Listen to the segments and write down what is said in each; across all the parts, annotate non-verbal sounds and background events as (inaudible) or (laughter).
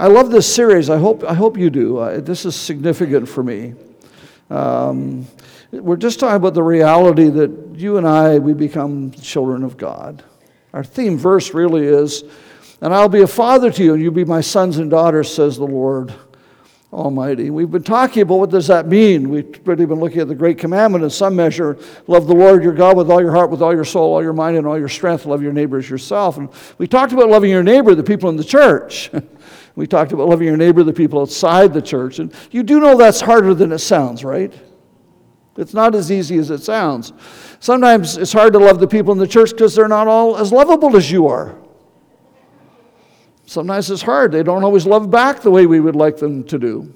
I love this series. I hope, I hope you do. Uh, this is significant for me. Um, we're just talking about the reality that you and I, we become children of God. Our theme verse really is, and I'll be a father to you, and you'll be my sons and daughters, says the Lord Almighty. We've been talking about what does that mean. We've really been looking at the great commandment in some measure. Love the Lord your God with all your heart, with all your soul, all your mind, and all your strength. Love your neighbor as yourself. And we talked about loving your neighbor, the people in the church. (laughs) We talked about loving your neighbor, the people outside the church. And you do know that's harder than it sounds, right? It's not as easy as it sounds. Sometimes it's hard to love the people in the church because they're not all as lovable as you are. Sometimes it's hard. They don't always love back the way we would like them to do.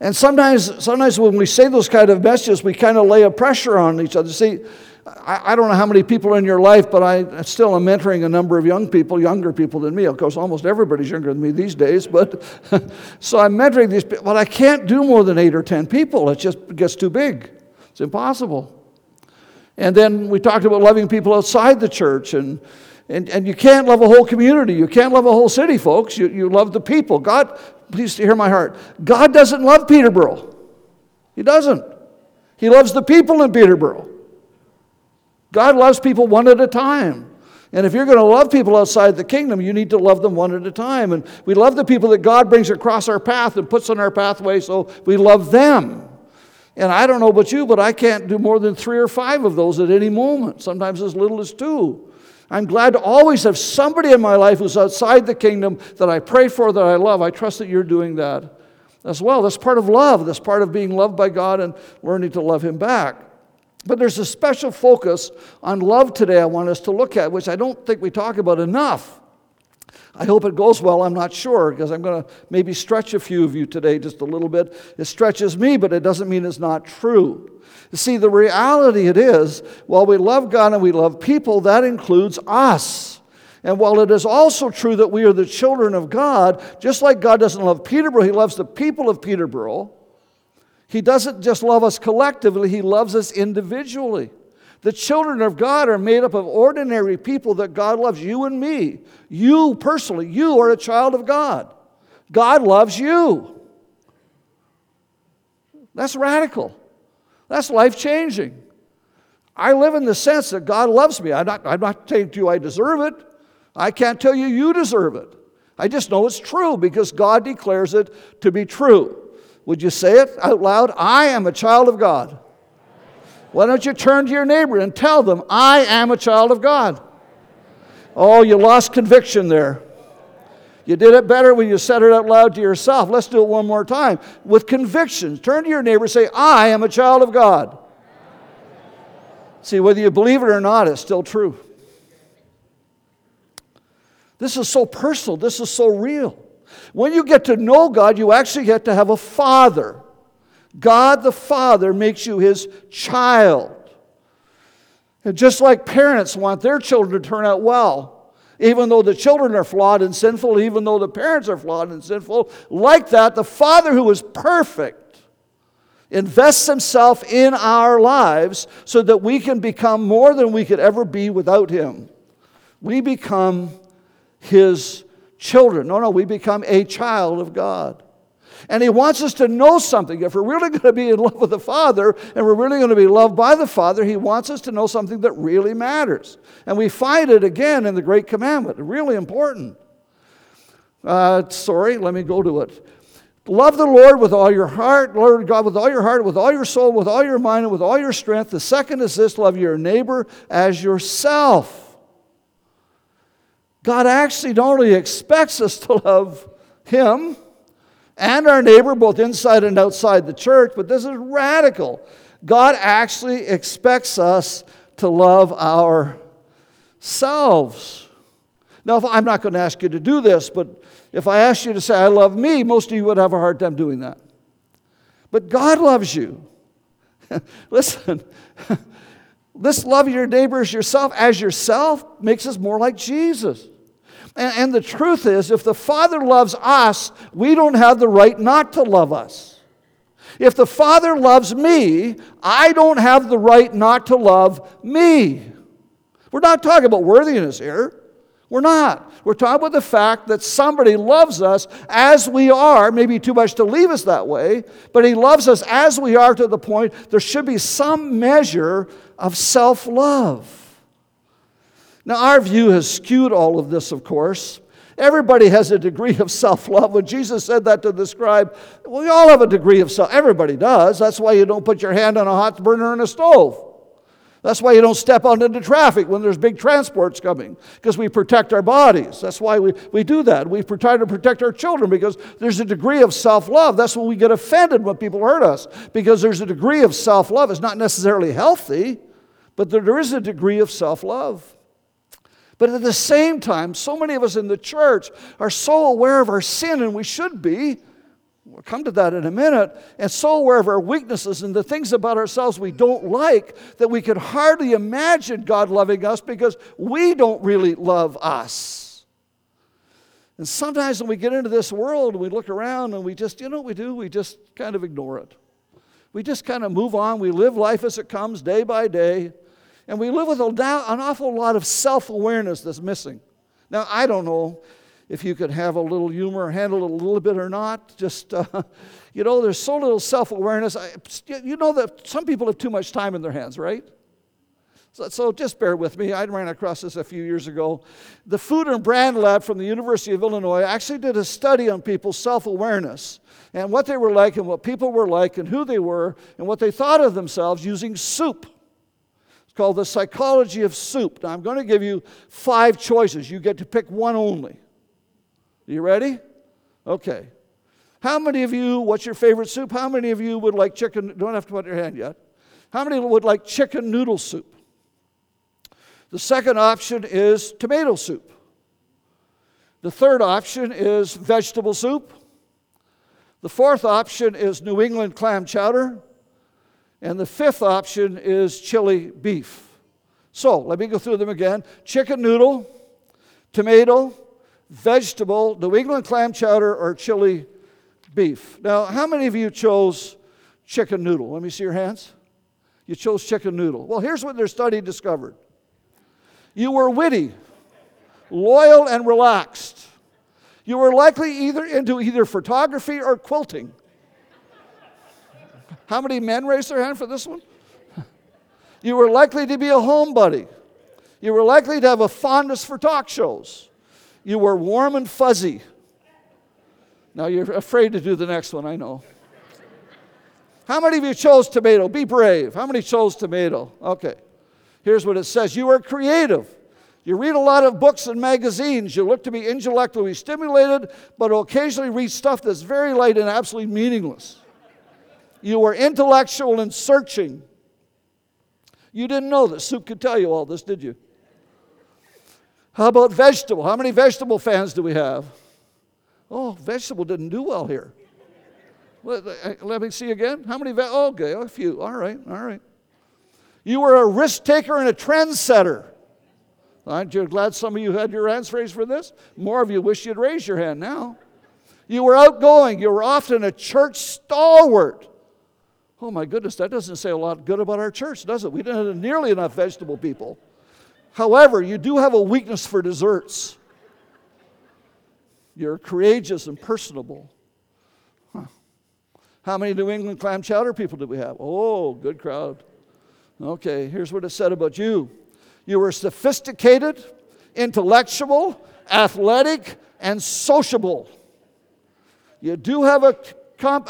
And sometimes, sometimes when we say those kind of messages, we kind of lay a pressure on each other. See, I, I, don't know how many people in your life, but I still am mentoring a number of young people, younger people than me. Of course, almost everybody's younger than me these days, but (laughs) so I'm mentoring these people. But I can't do more than eight or ten people. It just gets too big. It's impossible. And then we talked about loving people outside the church, and, and, and you can't love a whole community. You can't love a whole city, folks. You, you love the people. God, please hear my heart. God doesn't love Peterborough. He doesn't. He loves the people in Peterborough. God loves people one at a time. And if you're going to love people outside the kingdom, you need to love them one at a time. And we love the people that God brings across our path and puts on our pathway, so we love them. And I don't know about you, but I can't do more than three or five of those at any moment, sometimes as little as two. I'm glad to always have somebody in my life who's outside the kingdom that I pray for, that I love. I trust that you're doing that as well. That's part of love. That's part of being loved by God and learning to love Him back. But there's a special focus on love today I want us to look at, which I don't think we talk about enough. I hope it goes well. I'm not sure because I'm going to maybe stretch a few of you today just a little bit. It stretches me, but it doesn't mean it's not true. You see, the reality it is, while we love God and we love people, that includes us. And while it is also true that we are the children of God, just like God doesn't love Peterborough, He loves the people of Peterborough. He doesn't just love us collectively, He loves us individually. The children of God are made up of ordinary people that God loves, you and me. You personally, you are a child of God. God loves you. That's radical. That's life changing. I live in the sense that God loves me. I'm not, I'm not saying to you I deserve it. I can't tell you you deserve it. I just know it's true because God declares it to be true. Would you say it out loud? I am a child of God. Why don't you turn to your neighbor and tell them, I am a child of God? Oh, you lost conviction there. You did it better when you said it out loud to yourself. Let's do it one more time with conviction. Turn to your neighbor and say, I am a child of God. See, whether you believe it or not, it's still true. This is so personal, this is so real. When you get to know God, you actually get to have a father. God the Father makes you his child. And just like parents want their children to turn out well, even though the children are flawed and sinful, even though the parents are flawed and sinful, like that, the Father who is perfect invests himself in our lives so that we can become more than we could ever be without him. We become his children. No, no, we become a child of God. And He wants us to know something. If we're really going to be in love with the Father and we're really going to be loved by the Father, He wants us to know something that really matters. And we find it again in the Great Commandment. Really important. Uh, sorry, let me go to it. Love the Lord with all your heart, Lord God, with all your heart, with all your soul, with all your mind, and with all your strength. The second is this love your neighbor as yourself. God actually not only expects us to love Him and our neighbor, both inside and outside the church, but this is radical. God actually expects us to love ourselves. Now, if, I'm not going to ask you to do this, but if I asked you to say, I love me, most of you would have a hard time doing that. But God loves you. (laughs) Listen, (laughs) this love your neighbors yourself as yourself makes us more like Jesus. And, and the truth is, if the Father loves us, we don't have the right not to love us. If the Father loves me, I don't have the right not to love me. We're not talking about worthiness here. We're not. We're talking about the fact that somebody loves us as we are, maybe too much to leave us that way, but He loves us as we are to the point there should be some measure of self love. Now, our view has skewed all of this, of course. Everybody has a degree of self love. When Jesus said that to the scribe, we all have a degree of self. Everybody does. That's why you don't put your hand on a hot burner in a stove. That's why you don't step out into traffic when there's big transports coming, because we protect our bodies. That's why we, we do that. We try to protect our children because there's a degree of self love. That's when we get offended when people hurt us, because there's a degree of self love. It's not necessarily healthy, but there is a degree of self love. But at the same time, so many of us in the church are so aware of our sin, and we should be. We'll come to that in a minute. And so aware of our weaknesses and the things about ourselves we don't like that we could hardly imagine God loving us because we don't really love us. And sometimes when we get into this world, we look around and we just, you know what we do? We just kind of ignore it. We just kind of move on. We live life as it comes day by day. And we live with an awful lot of self awareness that's missing. Now, I don't know if you could have a little humor, handle it a little bit or not. Just, uh, (laughs) you know, there's so little self awareness. You know that some people have too much time in their hands, right? So, so, just bear with me. I ran across this a few years ago. The Food and Brand Lab from the University of Illinois actually did a study on people's self awareness and what they were like and what people were like and who they were and what they thought of themselves using soup. It's called The Psychology of Soup. Now, I'm going to give you five choices. You get to pick one only. Are you ready? Okay. How many of you, what's your favorite soup? How many of you would like chicken? Don't have to put your hand yet. How many would like chicken noodle soup? The second option is tomato soup. The third option is vegetable soup. The fourth option is New England clam chowder. And the fifth option is chili beef. So let me go through them again chicken noodle, tomato, vegetable, New England clam chowder, or chili beef. Now, how many of you chose chicken noodle? Let me see your hands. You chose chicken noodle. Well, here's what their study discovered you were witty, loyal, and relaxed. You were likely either into either photography or quilting. How many men raised their hand for this one? (laughs) You were likely to be a homebody. You were likely to have a fondness for talk shows. You were warm and fuzzy. Now you're afraid to do the next one, I know. How many of you chose tomato? Be brave. How many chose tomato? Okay. Here's what it says You are creative. You read a lot of books and magazines. You look to be intellectually stimulated, but occasionally read stuff that's very light and absolutely meaningless. You were intellectual and searching. You didn't know that soup could tell you all this, did you? How about vegetable? How many vegetable fans do we have? Oh, vegetable didn't do well here. Let, uh, uh, let me see again. How many? Ve- oh, okay, a few. All right, all right. You were a risk taker and a trendsetter. Aren't you glad some of you had your hands raised for this? More of you wish you'd raise your hand now. You were outgoing. You were often a church stalwart. Oh my goodness, that doesn't say a lot good about our church, does it? We don't have nearly enough vegetable people. However, you do have a weakness for desserts. You're courageous and personable. Huh. How many New England clam chowder people do we have? Oh, good crowd. Okay, here's what it said about you you were sophisticated, intellectual, athletic, and sociable. You do have a,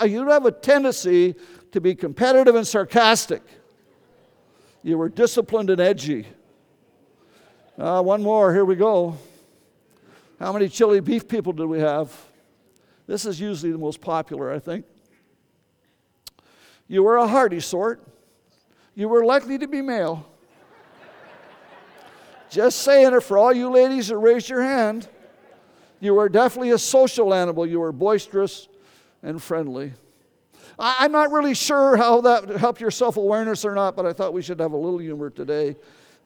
you have a tendency to be competitive and sarcastic. You were disciplined and edgy. Uh, one more, here we go. How many chili beef people do we have? This is usually the most popular, I think. You were a hearty sort. You were likely to be male. Just saying it for all you ladies that raised your hand. You were definitely a social animal. You were boisterous and friendly. I'm not really sure how that helped your self awareness or not, but I thought we should have a little humor today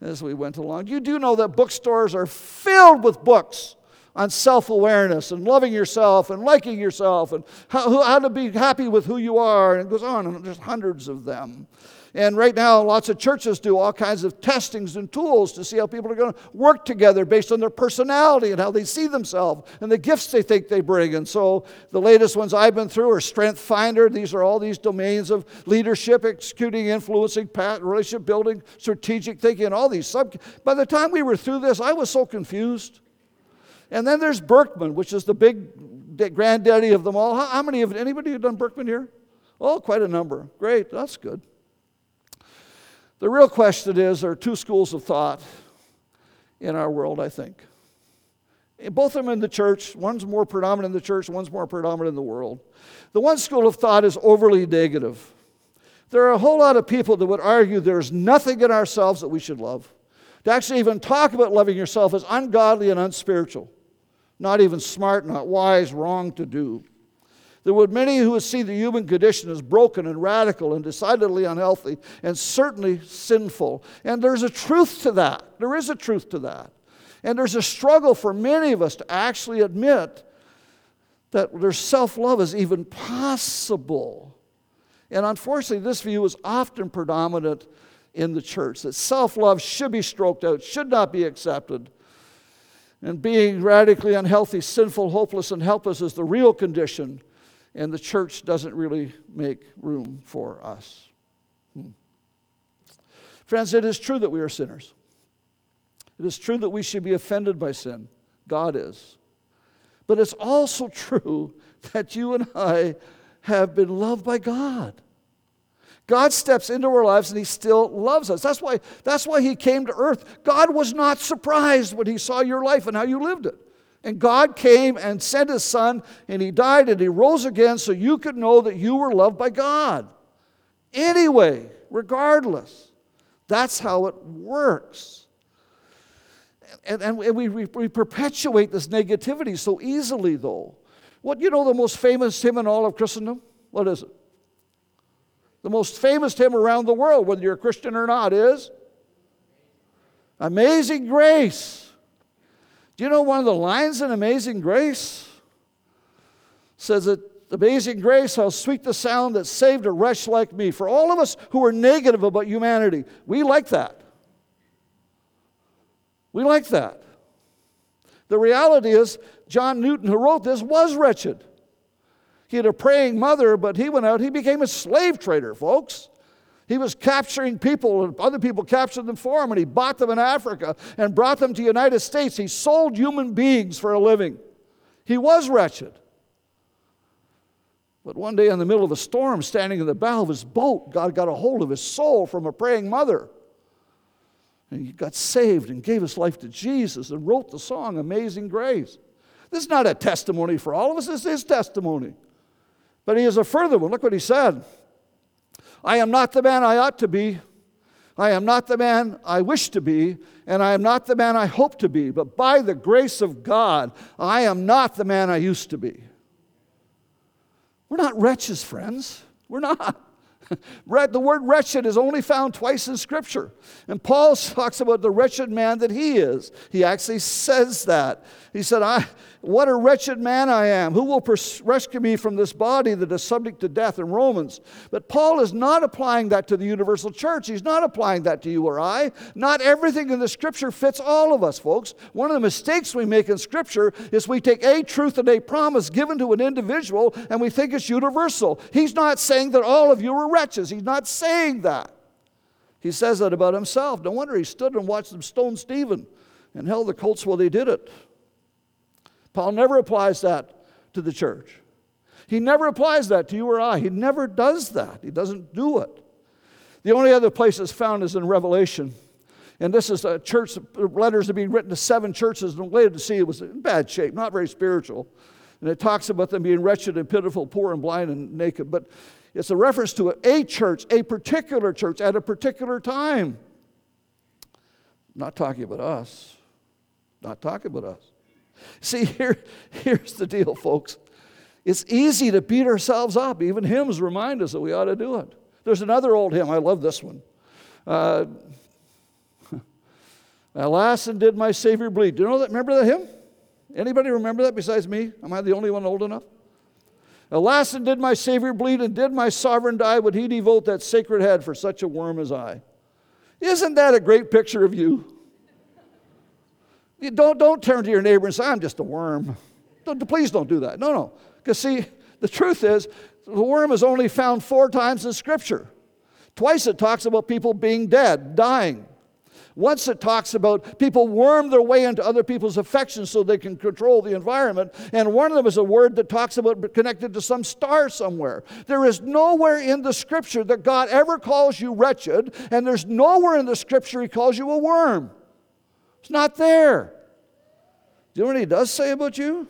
as we went along. You do know that bookstores are filled with books on self awareness and loving yourself and liking yourself and how, how, to be happy with who you are, and it goes on, and there's hundreds of them. And right now, lots of churches do all kinds of testings and tools to see how people are going to work together based on their personality and how they see themselves and the gifts they think they bring. And so the latest ones I've been through are Strength Finder. These are all these domains of leadership, executing, influencing, relationship building, strategic thinking, and all these sub. By the time we were through this, I was so confused. And then there's Birkman, which is the big granddaddy of them all. How, how many of anybody have done Birkman here? Oh, quite a number. Great, that's good. The real question is there are two schools of thought in our world, I think. Both of them in the church. One's more predominant in the church, one's more predominant in the world. The one school of thought is overly negative. There are a whole lot of people that would argue there's nothing in ourselves that we should love. To actually even talk about loving yourself is ungodly and unspiritual, not even smart, not wise, wrong to do. There would many who would see the human condition as broken and radical and decidedly unhealthy and certainly sinful. And there's a truth to that. There is a truth to that. And there's a struggle for many of us to actually admit that their self love is even possible. And unfortunately, this view is often predominant in the church that self love should be stroked out, should not be accepted. And being radically unhealthy, sinful, hopeless, and helpless is the real condition and the church doesn't really make room for us. Hmm. Friends, it is true that we are sinners. It is true that we should be offended by sin. God is. But it's also true that you and I have been loved by God. God steps into our lives and he still loves us. That's why, that's why he came to earth. God was not surprised when he saw your life and how you lived it. And God came and sent his son, and he died and he rose again so you could know that you were loved by God. Anyway, regardless, that's how it works. And, and we, we, we perpetuate this negativity so easily, though. What you know the most famous hymn in all of Christendom? What is it? The most famous hymn around the world, whether you're a Christian or not, is Amazing Grace. Do you know one of the lines in Amazing Grace? Says that Amazing Grace, how sweet the sound that saved a wretch like me. For all of us who are negative about humanity, we like that. We like that. The reality is, John Newton, who wrote this, was wretched. He had a praying mother, but he went out, he became a slave trader, folks. He was capturing people, other people captured them for him, and he bought them in Africa and brought them to the United States. He sold human beings for a living. He was wretched. But one day, in the middle of a storm, standing in the bow of his boat, God got a hold of his soul from a praying mother. And he got saved and gave his life to Jesus and wrote the song Amazing Grace. This is not a testimony for all of us, this is his testimony. But he has a further one. Look what he said. I am not the man I ought to be. I am not the man I wish to be, and I am not the man I hope to be, but by the grace of God, I am not the man I used to be. We're not wretches, friends. We're not. (laughs) the word wretched is only found twice in Scripture. And Paul (laughs) talks about the wretched man that he is. He actually says that. He said, I, What a wretched man I am. Who will pers- rescue me from this body that is subject to death in Romans? But Paul is not applying that to the universal church. He's not applying that to you or I. Not everything in the Scripture fits all of us, folks. One of the mistakes we make in Scripture is we take a truth and a promise given to an individual and we think it's universal. He's not saying that all of you are wretches. He's not saying that. He says that about himself. No wonder he stood and watched them stone Stephen and held the coats while they did it. Paul never applies that to the church. He never applies that to you or I. He never does that. He doesn't do it. The only other place it's found is in Revelation. And this is a church, letters are being written to seven churches, to see it was in bad shape, not very spiritual. And it talks about them being wretched and pitiful, poor and blind and naked. But it's a reference to a church, a particular church at a particular time. not talking about us. Not talking about us. See, (laughs) here, here's the deal, folks. It's easy to beat ourselves up. Even hymns remind us that we ought to do it. There's another old hymn. I love this one. Uh, (laughs) Alas, and did my Savior bleed. Do you know that? Remember that hymn? Anybody remember that besides me? Am I the only one old enough? Alas, and did my Savior bleed, and did my sovereign die, would he devote that sacred head for such a worm as I? Isn't that a great picture of you? You don't, don't turn to your neighbor and say, I'm just a worm. Don't, please don't do that. No, no. Because, see, the truth is, the worm is only found four times in Scripture. Twice it talks about people being dead, dying. Once it talks about people worm their way into other people's affections so they can control the environment. And one of them is a word that talks about connected to some star somewhere. There is nowhere in the scripture that God ever calls you wretched, and there's nowhere in the scripture he calls you a worm. It's not there. Do you know what he does say about you?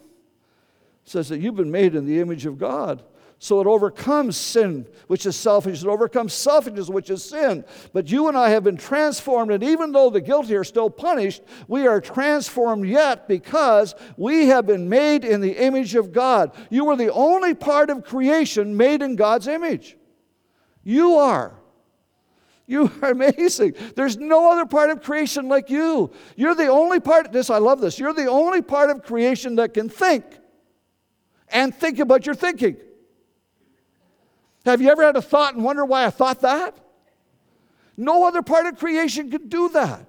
It says that you've been made in the image of God. So it overcomes sin, which is selfish. It overcomes selfishness, which is sin. But you and I have been transformed, and even though the guilty are still punished, we are transformed yet because we have been made in the image of God. You are the only part of creation made in God's image. You are. You are (laughs) amazing. There's no other part of creation like you. You're the only part, this, I love this. You're the only part of creation that can think and think about your thinking. Have you ever had a thought and wonder why I thought that? No other part of creation can do that.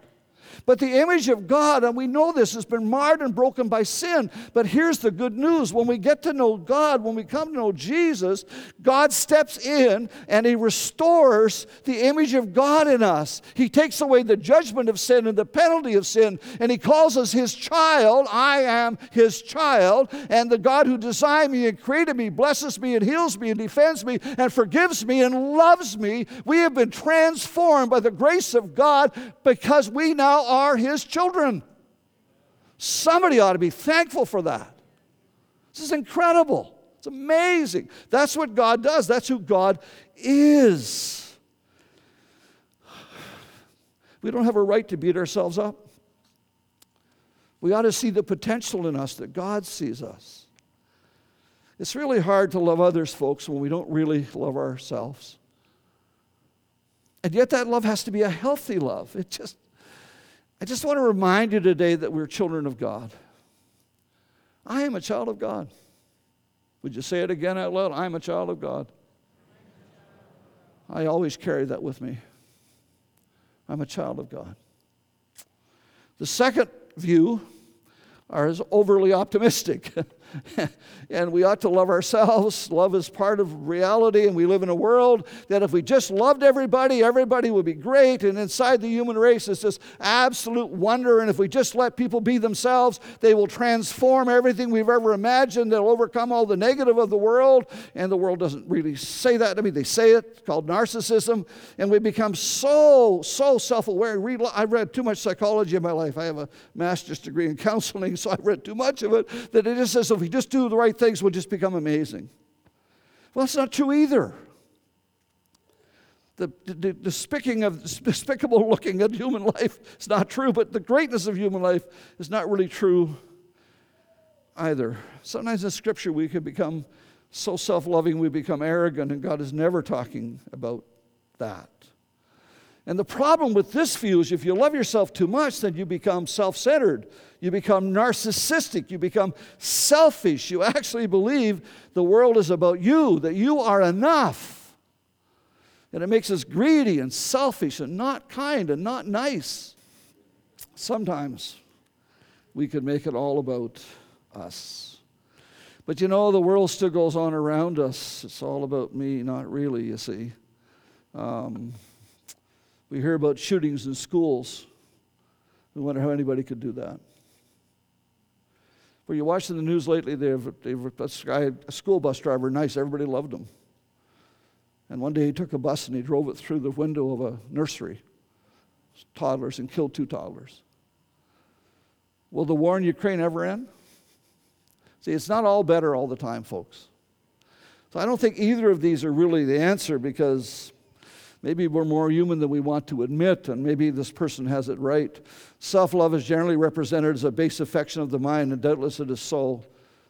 But the image of God, and we know this, has been marred and broken by sin. But here's the good news when we get to know God, when we come to know Jesus, God steps in and He restores the image of God in us. He takes away the judgment of sin and the penalty of sin, and He calls us His child. I am His child. And the God who designed me and created me blesses me and heals me and defends me and forgives me and loves me. We have been transformed by the grace of God because we now are are his children. Somebody ought to be thankful for that. This is incredible. It's amazing. That's what God does, that's who God is. We don't have a right to beat ourselves up. We ought to see the potential in us that God sees us. It's really hard to love others, folks, when we don't really love ourselves. And yet, that love has to be a healthy love. It just, I just want to remind you today that we're children of God. I am a child of God. Would you say it again out loud? I am a child of God. I always carry that with me. I'm a child of God. The second view are is overly optimistic. (laughs) (laughs) and we ought to love ourselves. Love is part of reality, and we live in a world that if we just loved everybody, everybody would be great. And inside the human race is this absolute wonder. And if we just let people be themselves, they will transform everything we've ever imagined. They'll overcome all the negative of the world. And the world doesn't really say that. I mean, they say it, it's called narcissism. And we become so, so self aware. I've read too much psychology in my life. I have a master's degree in counseling, (laughs) so I've read too much of it that it just says, if we just do the right things, we'll just become amazing. Well, that's not true either. The, the, the of, (laughs) despicable looking at human life is not true, but the greatness of human life is not really true either. Sometimes in Scripture we can become so self loving we become arrogant, and God is never talking about that. And the problem with this view is if you love yourself too much, then you become self centered. You become narcissistic. You become selfish. You actually believe the world is about you, that you are enough. And it makes us greedy and selfish and not kind and not nice. Sometimes we could make it all about us. But you know, the world still goes on around us. It's all about me, not really, you see. Um, we hear about shootings in schools. We wonder how anybody could do that. Were you watching the news lately? They've, they've a school bus driver, nice, everybody loved him. And one day he took a bus and he drove it through the window of a nursery, toddlers, and killed two toddlers. Will the war in Ukraine ever end? See, it's not all better all the time, folks. So I don't think either of these are really the answer because Maybe we're more human than we want to admit, and maybe this person has it right. Self love is generally represented as a base affection of the mind, and doubtless it is so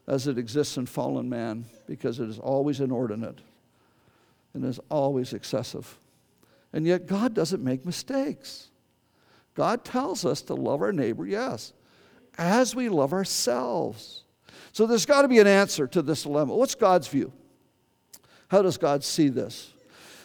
as it exists in fallen man, because it is always inordinate and is always excessive. And yet, God doesn't make mistakes. God tells us to love our neighbor, yes, as we love ourselves. So there's got to be an answer to this dilemma. What's God's view? How does God see this?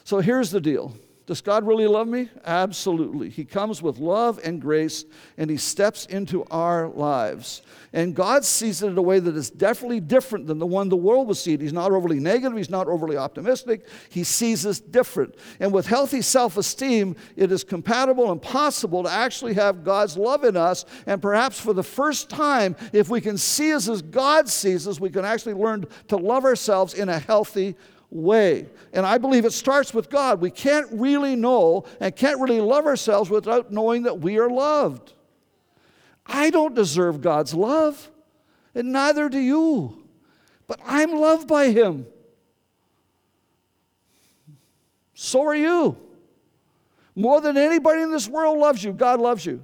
So here's the deal does God really love me? Absolutely. He comes with love and grace and He steps into our lives. And God sees it in a way that is definitely different than the one the world would see it. He's not overly negative, He's not overly optimistic. He sees us different. And with healthy self esteem, it is compatible and possible to actually have God's love in us. And perhaps for the first time, if we can see us as God sees us, we can actually learn to love ourselves in a healthy way. And I believe it starts with God. We can't really know and can't really love ourselves without knowing that we are loved. I don't deserve God's love, and neither do you. But I'm loved by Him. So are you. More than anybody in this world loves you, God loves you.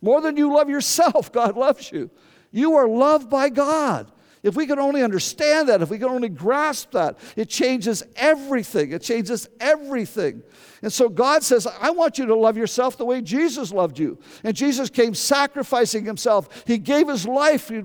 More than you love yourself, (laughs) God loves you. You are loved by God. If we could only understand that, if we could only grasp that, it changes everything. It changes everything. And so God says, I want you to love yourself the way Jesus loved you. And Jesus came sacrificing himself. He gave his life. He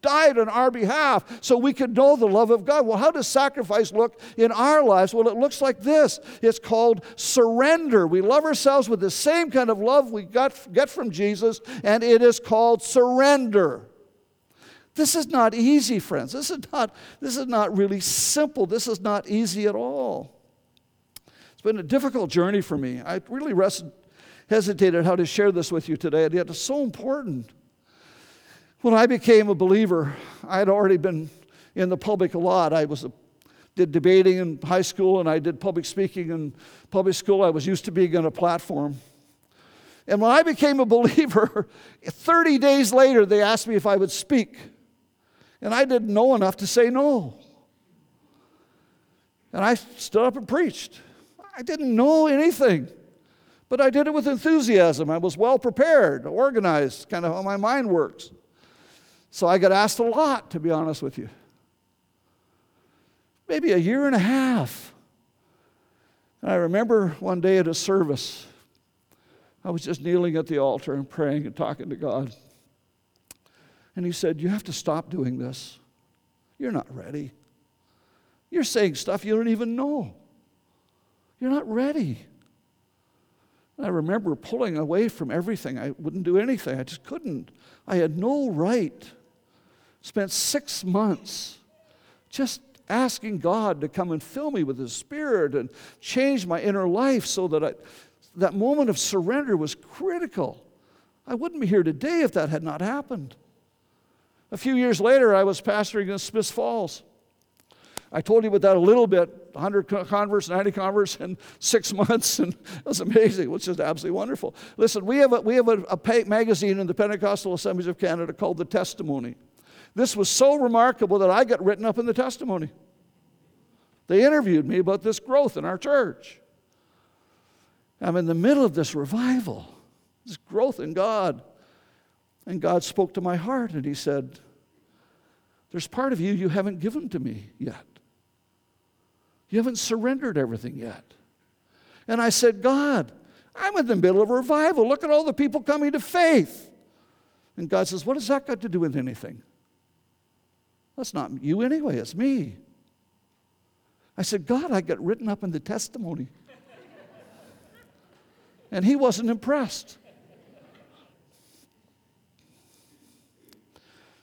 died on our behalf so we could know the love of God. Well, how does sacrifice look in our lives? Well, it looks like this it's called surrender. We love ourselves with the same kind of love we got, get from Jesus, and it is called surrender. This is not easy, friends. This is not, this is not really simple. This is not easy at all. It's been a difficult journey for me. I really hesitated how to share this with you today, and yet it's so important. When I became a believer, I had already been in the public a lot. I was a, did debating in high school, and I did public speaking in public school. I was used to being on a platform. And when I became a (laughs) believer, 30 days later, they asked me if I would speak. And I didn't know enough to say no. And I stood up and preached. I didn't know anything, but I did it with enthusiasm. I was well prepared, organized, kind of how my mind works. So I got asked a lot, to be honest with you. Maybe a year and a half. And I remember one day at a service, I was just kneeling at the altar and praying and talking to God. And he said, You have to stop doing this. You're not ready. You're saying stuff you don't even know. You're not ready. I remember pulling away from everything. I wouldn't do anything. I just couldn't. I had no right. Spent six months just asking God to come and fill me with His Spirit and change my inner life so that I, that moment of surrender was critical. I wouldn't be here today if that had not happened. A few years later, I was pastoring in Smith Falls. I told you about that a little bit 100 converts, 90 converts (laughs) in six months, and (laughs) it was amazing. It was just absolutely wonderful. Listen, we have, a, we have a, a magazine in the Pentecostal Assemblies of Canada called The Testimony. This was so remarkable that I got written up in the testimony. They interviewed me about this growth in our church. I'm in the middle of this revival, this growth in God. And God spoke to my heart and He said, There's part of you you haven't given to me yet. You haven't surrendered everything yet. And I said, God, I'm in the middle of a revival. Look at all the people coming to faith. And God says, What does that got to do with anything? That's not you anyway, it's me. I said, God, I got written up in the testimony. and he wasn't impressed.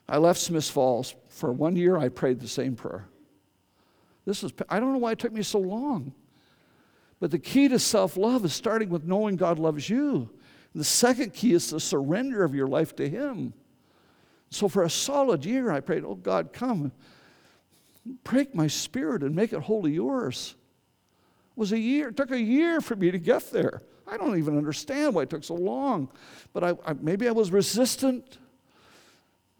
I left Smith Falls. For one year, I prayed the same prayer. This was, I don't know why it took me so long. But the key to self love is starting with knowing God loves you. And the second key is the surrender of your life to Him. So for a solid year, I prayed, Oh God, come, break my spirit and make it wholly yours. It was a year, it took a year for me to get there. I don't even understand why it took so long. But I, I maybe I was resistant.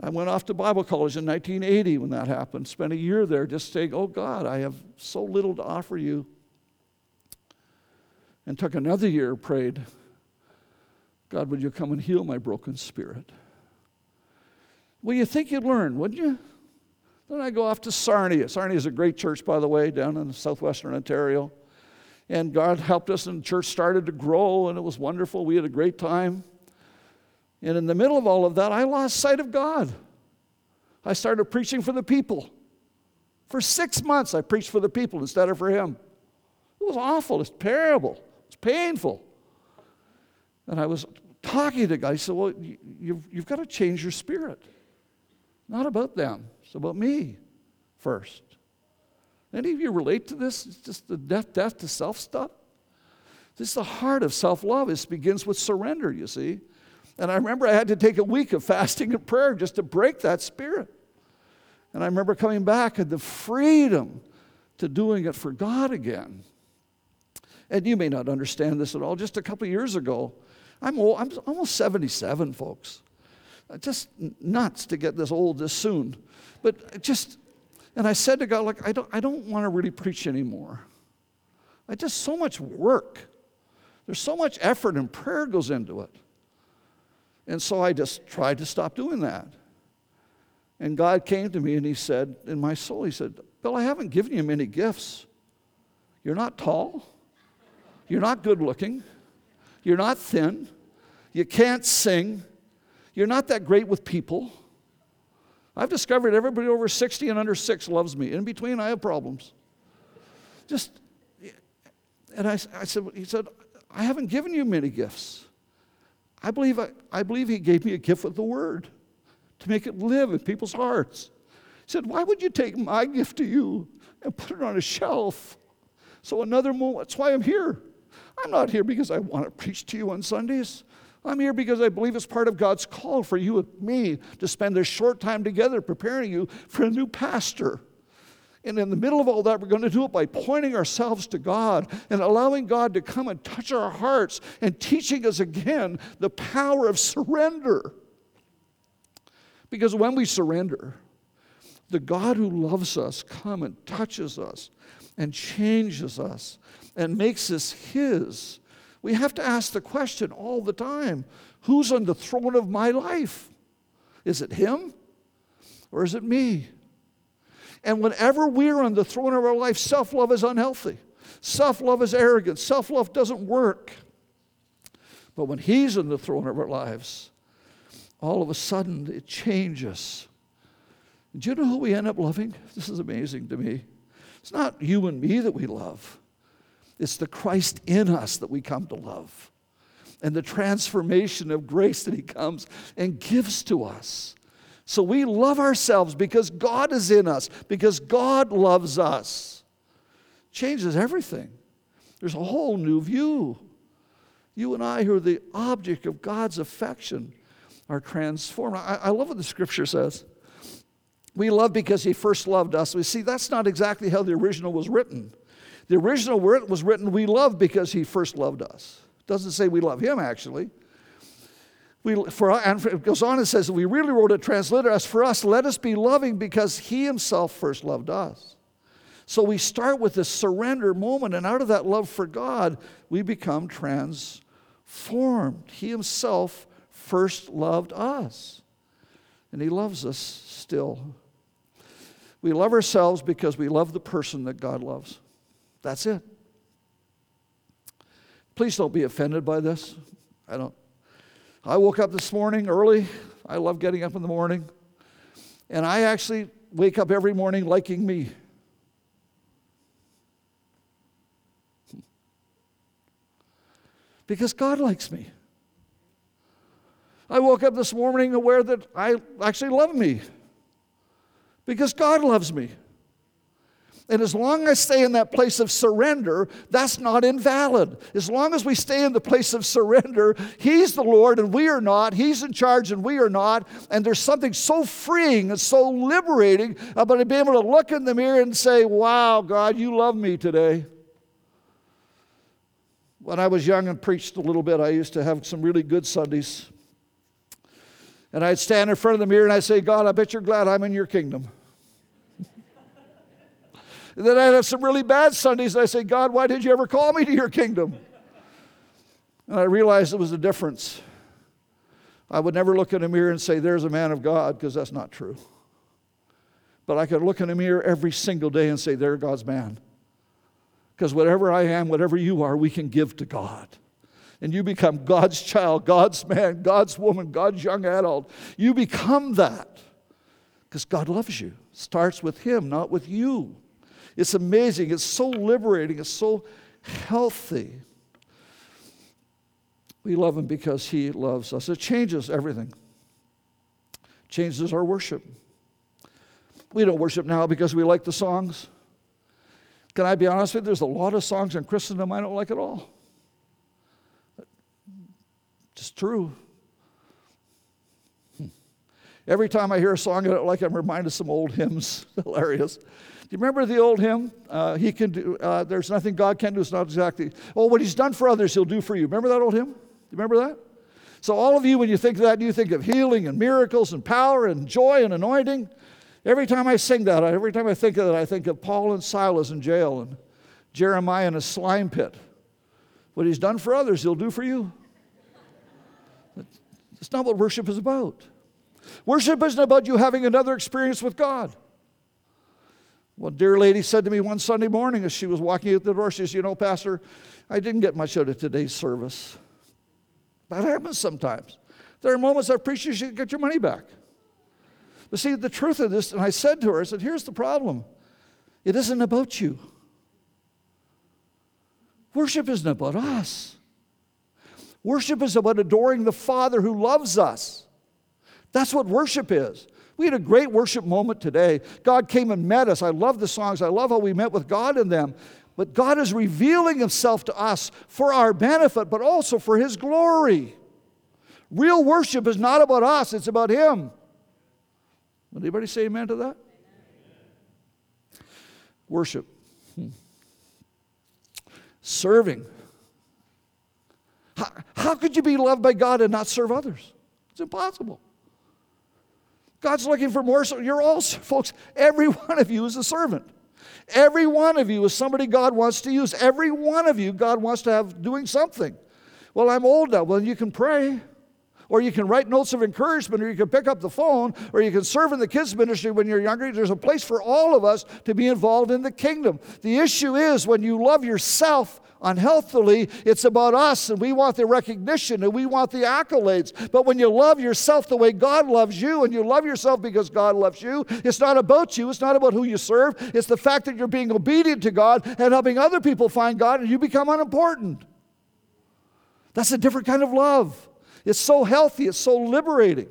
I went off to Bible college in 1980 when that happened. Spent a year there just saying, Oh God, I have so little to offer you. And took another year, prayed, God, would you come and heal my broken spirit? Well, you think you'd learn, wouldn't you? Then I go off to Sarnia. Sarnia is a great church, by the way, down in southwestern Ontario. And God helped us, and the church started to grow, and it was wonderful. We had a great time. And in the middle of all of that, I lost sight of God. I started preaching for the people. For six months, I preached for the people instead of for him. It was awful. It's terrible. It's painful. And I was talking to guys. He said, Well, you've, you've got to change your spirit. Not about them, it's about me first. Any of you relate to this? It's just the death, death to self stuff. This is the heart of self love. This begins with surrender, you see. And I remember I had to take a week of fasting and prayer just to break that spirit. And I remember coming back and the freedom to doing it for God again. And you may not understand this at all. Just a couple years ago, I'm, old, I'm almost 77, folks. Uh, just nuts to get this old this soon. But just, and I said to God, like, I don't, I don't want to really preach anymore. I just so much work. There's so much effort and prayer goes into it. And so I just tried to stop doing that. And God came to me and He said, in my soul, He said, Bill, I haven't given you many gifts. You're not tall. You're not good looking. You're not thin. You can't sing. You're not that great with people. I've discovered everybody over 60 and under 6 loves me. In between, I have problems. Just, and I, I said, he said, I haven't given you many gifts. I believe, I, I believe he gave me a gift of the word to make it live in people's hearts. He said, Why would you take my gift to you and put it on a shelf? So another moment, that's why I'm here. I'm not here because I want to preach to you on Sundays. I'm here because I believe it's part of God's call for you and me to spend this short time together preparing you for a new pastor. And in the middle of all that, we're going to do it by pointing ourselves to God and allowing God to come and touch our hearts and teaching us again the power of surrender. Because when we surrender, the God who loves us come and touches us and changes us and makes us his. We have to ask the question all the time, who's on the throne of my life? Is it him or is it me? And whenever we're on the throne of our life, self love is unhealthy. Self love is arrogant. Self love doesn't work. But when He's on the throne of our lives, all of a sudden it changes. Do you know who we end up loving? This is amazing to me. It's not you and me that we love, it's the Christ in us that we come to love. And the transformation of grace that He comes and gives to us. So we love ourselves because God is in us, because God loves us. Changes everything. There's a whole new view. You and I, who are the object of God's affection, are transformed. I, I love what the scripture says. We love because He first loved us. We see that's not exactly how the original was written. The original was written, we love because He first loved us. It doesn't say we love Him, actually. We, for, and it goes on and says, we really wrote it translated as for us, let us be loving because he himself first loved us. So we start with this surrender moment, and out of that love for God, we become transformed. He himself first loved us, and he loves us still. We love ourselves because we love the person that God loves. That's it. Please don't be offended by this. I don't. I woke up this morning early. I love getting up in the morning. And I actually wake up every morning liking me. Because God likes me. I woke up this morning aware that I actually love me. Because God loves me. And as long as I stay in that place of surrender, that's not invalid. As long as we stay in the place of surrender, He's the Lord and we are not. He's in charge and we are not. And there's something so freeing and so liberating about being able to look in the mirror and say, Wow, God, you love me today. When I was young and preached a little bit, I used to have some really good Sundays. And I'd stand in front of the mirror and I'd say, God, I bet you're glad I'm in your kingdom. And then I'd have some really bad Sundays. And I say, God, why did you ever call me to your kingdom? And I realized it was a difference. I would never look in a mirror and say, There's a man of God, because that's not true. But I could look in a mirror every single day and say, There, God's man. Because whatever I am, whatever you are, we can give to God. And you become God's child, God's man, God's woman, God's young adult. You become that Because God loves you. It starts with Him, not with you. It's amazing. It's so liberating. It's so healthy. We love Him because He loves us. It changes everything, changes our worship. We don't worship now because we like the songs. Can I be honest with you? There's a lot of songs in Christendom I don't like at all. It's true. Hmm. Every time I hear a song I don't like, I'm reminded of some old hymns. (laughs) Hilarious. You remember the old hymn? Uh, he can do. Uh, There's nothing God can do. It's not exactly. Oh, what He's done for others, He'll do for you. Remember that old hymn? You remember that? So all of you, when you think of that, you think of healing and miracles and power and joy and anointing. Every time I sing that, every time I think of that, I think of Paul and Silas in jail and Jeremiah in a slime pit. What he's done for others, he'll do for you. That's not what worship is about. Worship isn't about you having another experience with God. One dear lady said to me one Sunday morning as she was walking out the door, she says, You know, Pastor, I didn't get much out of today's service. That happens sometimes. There are moments that preachers should get your money back. But see, the truth of this, and I said to her, I said, here's the problem it isn't about you. Worship isn't about us. Worship is about adoring the Father who loves us. That's what worship is. We had a great worship moment today. God came and met us. I love the songs. I love how we met with God in them. But God is revealing Himself to us for our benefit, but also for His glory. Real worship is not about us, it's about Him. Would anybody say amen to that? Worship. Hmm. Serving. How, how could you be loved by God and not serve others? It's impossible. God's looking for more. So you're all, folks, every (laughs) one of you is a servant. Every one of you is somebody God wants to use. Every one of you, God wants to have doing something. Well, I'm old now. Well, you can pray or you can write notes of encouragement, or you can pick up the phone, or you can serve in the kids' ministry when you're younger. There's a place for all of us to be involved in the kingdom. The issue is when you love yourself unhealthily, it's about us and we want the recognition and we want the accolades. But when you love yourself the way God loves you and you love yourself because God loves you, it's not about you, it's not about who you serve, it's the fact that you're being obedient to God and helping other people find God and you become unimportant. That's a different kind of love. It's so healthy, it's so liberating.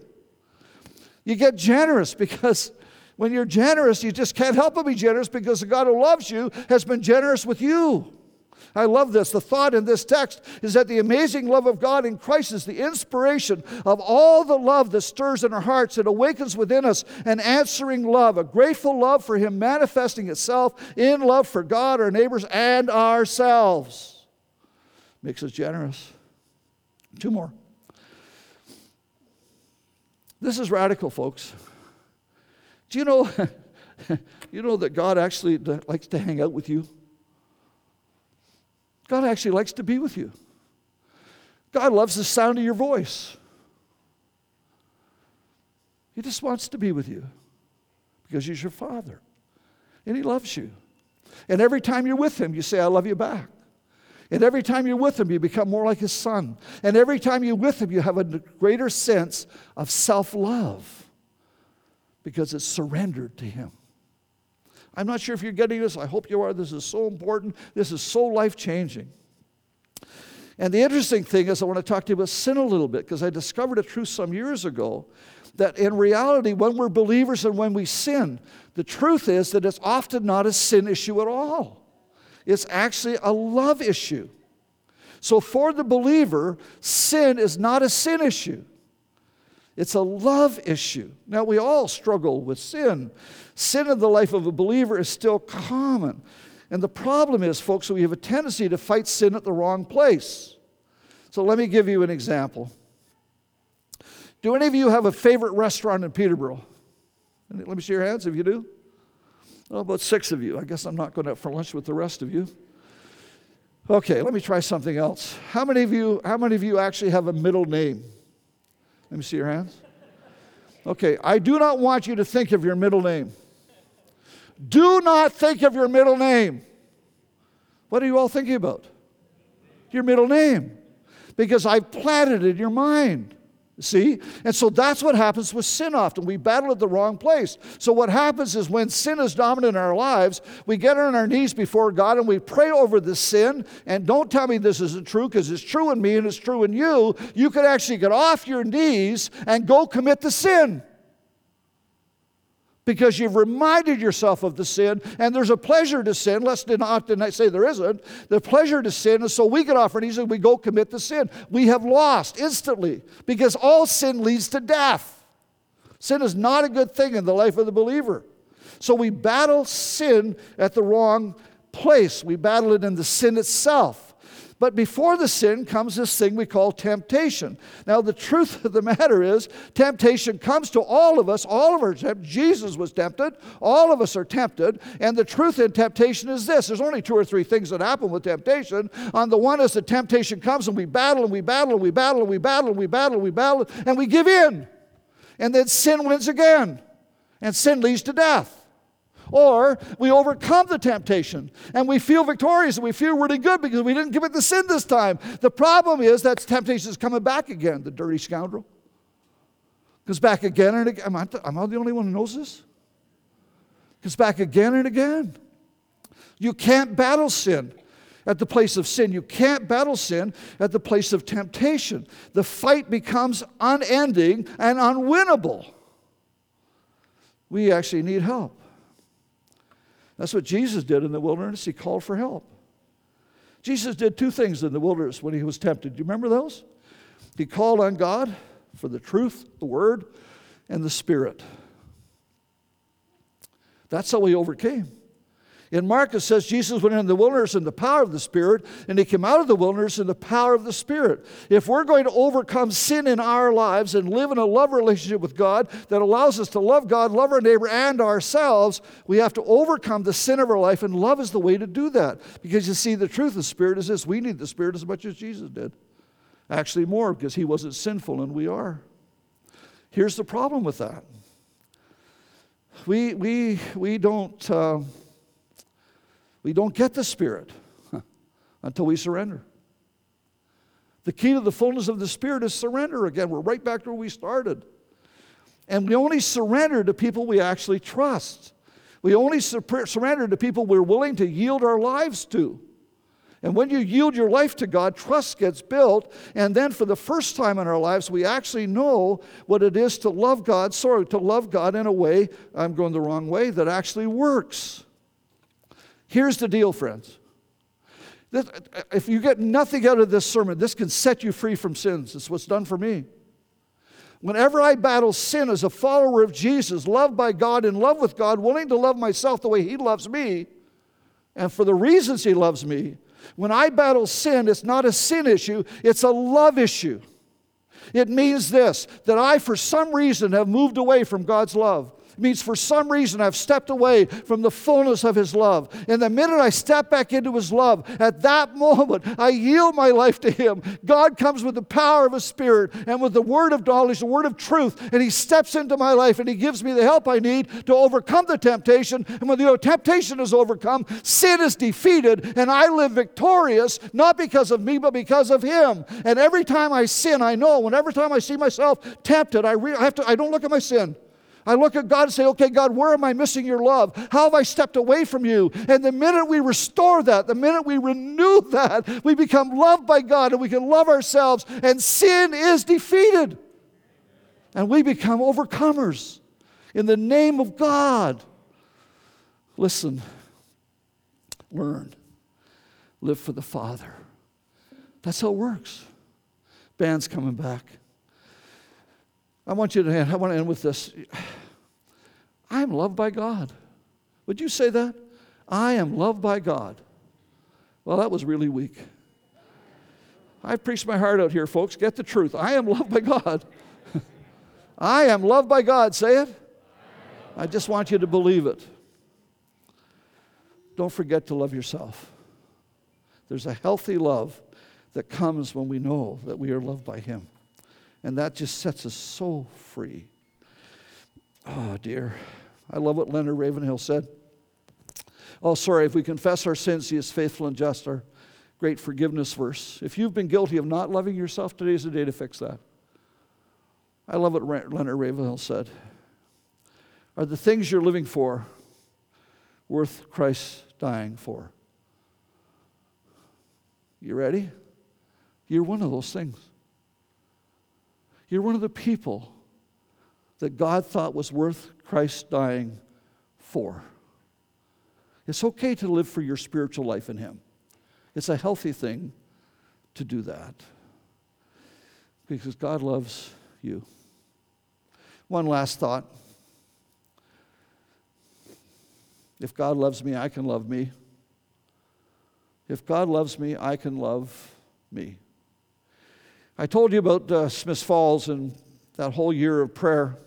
You get generous because when you're generous, you just can't help but be generous because the God who loves you has been generous with you. I love this. The thought in this text is that the amazing love of God in Christ is the inspiration of all the love that stirs in our hearts. It awakens within us an answering love, a grateful love for Him manifesting itself in love for God, our neighbors, and ourselves. Makes us generous. Two more. This is radical, folks. Do you know, (laughs) you know that God actually likes to hang out with you? God actually likes to be with you. God loves the sound of your voice. He just wants to be with you because He's your Father and He loves you. And every time you're with Him, you say, I love you back. And every time you're with him, you become more like his son. And every time you're with him, you have a greater sense of self love because it's surrendered to him. I'm not sure if you're getting this. I hope you are. This is so important. This is so life changing. And the interesting thing is, I want to talk to you about sin a little bit because I discovered a truth some years ago that in reality, when we're believers and when we sin, the truth is that it's often not a sin issue at all. It's actually a love issue. So, for the believer, sin is not a sin issue, it's a love issue. Now, we all struggle with sin. Sin in the life of a believer is still common. And the problem is, folks, we have a tendency to fight sin at the wrong place. So, let me give you an example. Do any of you have a favorite restaurant in Peterborough? Let me see your hands if you do. About six of you. I guess I'm not going out for lunch with the rest of you. Okay, let me try something else. How many of you, how many of you actually have a middle name? Let me see your hands. Okay, I do not want you to think of your middle name. Do not think of your middle name. What are you all thinking about? Your middle name. Because I've planted it in your mind. See? And so that's what happens with sin often. We battle at the wrong place. So what happens is when sin is dominant in our lives, we get on our knees before God and we pray over the sin. And don't tell me this isn't true because it's true in me and it's true in you. You could actually get off your knees and go commit the sin because you've reminded yourself of the sin, and there's a pleasure to sin. Let's not say there isn't. The pleasure to sin is so we get off our knees and we go commit the sin. We have lost instantly because all sin leads to death. Sin is not a good thing in the life of the believer. So we battle sin at the wrong place. We battle it in the sin itself. But before the sin comes this thing we call temptation. Now, the truth of the matter is, temptation comes to all of us. All of us. Jesus was tempted. All of us are tempted. And the truth in temptation is this there's only two or three things that happen with temptation. On the one is the temptation comes and we battle and we battle and we battle and we battle and we battle and we battle and we give in. And then sin wins again. And sin leads to death. Or we overcome the temptation and we feel victorious and we feel really good because we didn't commit the sin this time. The problem is that temptation is coming back again, the dirty scoundrel. Comes back again and again. Am I, am I the only one who knows this? Comes back again and again. You can't battle sin at the place of sin. You can't battle sin at the place of temptation. The fight becomes unending and unwinnable. We actually need help. That's what Jesus did in the wilderness. He called for help. Jesus did two things in the wilderness when he was tempted. Do you remember those? He called on God for the truth, the word, and the spirit. That's how he overcame. In Mark, it says Jesus went into the wilderness in the power of the Spirit, and he came out of the wilderness in the power of the Spirit. If we're going to overcome sin in our lives and live in a love relationship with God that allows us to love God, love our neighbor, and ourselves, we have to overcome the sin of our life, and love is the way to do that. Because you see, the truth of the Spirit is this we need the Spirit as much as Jesus did. Actually, more, because he wasn't sinful and we are. Here's the problem with that we, we, we don't. Uh, we don't get the Spirit (laughs) until we surrender. The key to the fullness of the Spirit is surrender again. We're right back to where we started. And we only surrender to people we actually trust. We only surrender to people we're willing to yield our lives to. And when you yield your life to God, trust gets built. And then for the first time in our lives, we actually know what it is to love God, sorry, to love God in a way, I'm going the wrong way, that actually works. Here's the deal, friends. This, if you get nothing out of this sermon, this can set you free from sins. It's what's done for me. Whenever I battle sin as a follower of Jesus, loved by God, in love with God, willing to love myself the way He loves me, and for the reasons He loves me, when I battle sin, it's not a sin issue, it's a love issue. It means this that I, for some reason, have moved away from God's love. Means for some reason I've stepped away from the fullness of His love. And the minute I step back into His love, at that (laughs) moment I yield my life to Him. God comes with the power of His Spirit and with the word of knowledge, the word of truth, and He steps into my life and He gives me the help I need to overcome the temptation. And when the temptation is overcome, sin is defeated, and I live victorious, not because of me, but because of Him. And every time I sin, I know, when every time I see myself tempted, I, re- I have to, I don't look at my sin. I look at God and say, okay, God, where am I missing your love? How have I stepped away from you? And the minute we restore that, the minute we renew (laughs) that, we become loved by God and we can love ourselves, and sin is defeated. And we become overcomers in the name of God. Listen, learn, live for the Father. That's how it works. Band's coming back. I want you to end, I want to end with this. I am loved by God. Would you say that? I am loved by God. Well, that was really weak. I've preached my heart out here, folks. Get the truth. I am loved by God. (laughs) I am loved by God. Say it. I just want you to believe it. Don't forget to love yourself. There's a healthy love that comes when we know that we are loved by Him. And that just sets us so free. Oh, dear. I love what Leonard Ravenhill said. Oh, sorry, if we confess our sins, he is faithful and just, our great forgiveness verse. If you've been guilty of not loving yourself, today is the day to fix that. I love what Leonard Ravenhill said. Are the things you're living for worth Christ dying for? You ready? You're one of those things. You're one of the people that God thought was worth Christ dying for. It's okay to live for your spiritual life in Him. It's a healthy thing to do that because God loves you. One last thought. If God loves me, I can love me. If God loves me, I can love me. I told you about uh, Smiths Falls and that whole year of prayer.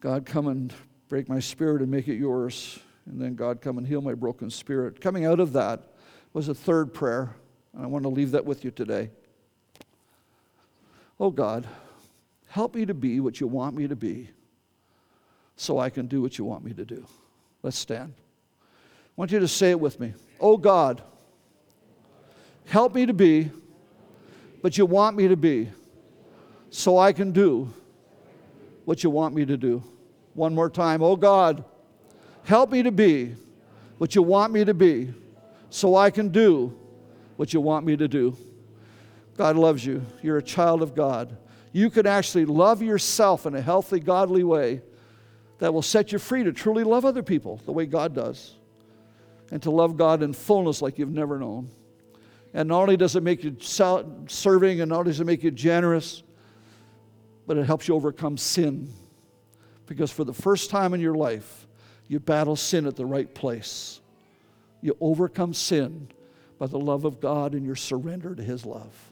God, come and break my spirit and make it yours. And then, God, come and heal my broken spirit. Coming out of that was a third prayer. And I want to leave that with you today. Oh, God, help me to be what you want me to be so I can do what you want me to do. Let's stand. I want you to say it with me. Oh, God, help me to be what you want me to be so I can do what you want me to do. One more time. Oh, God, help me to be what you want me to be so I can do what you want me to do. God loves you. You're a child of God. You can actually love yourself in a healthy, godly way that will set you free to truly love other people the way God does and to love God in fullness like you've never known. And not only does it make you serving and not only does it make you generous, but it helps you overcome sin. Because for the first time in your life, you battle sin at the right place. You overcome sin by the love of God and your surrender to His love.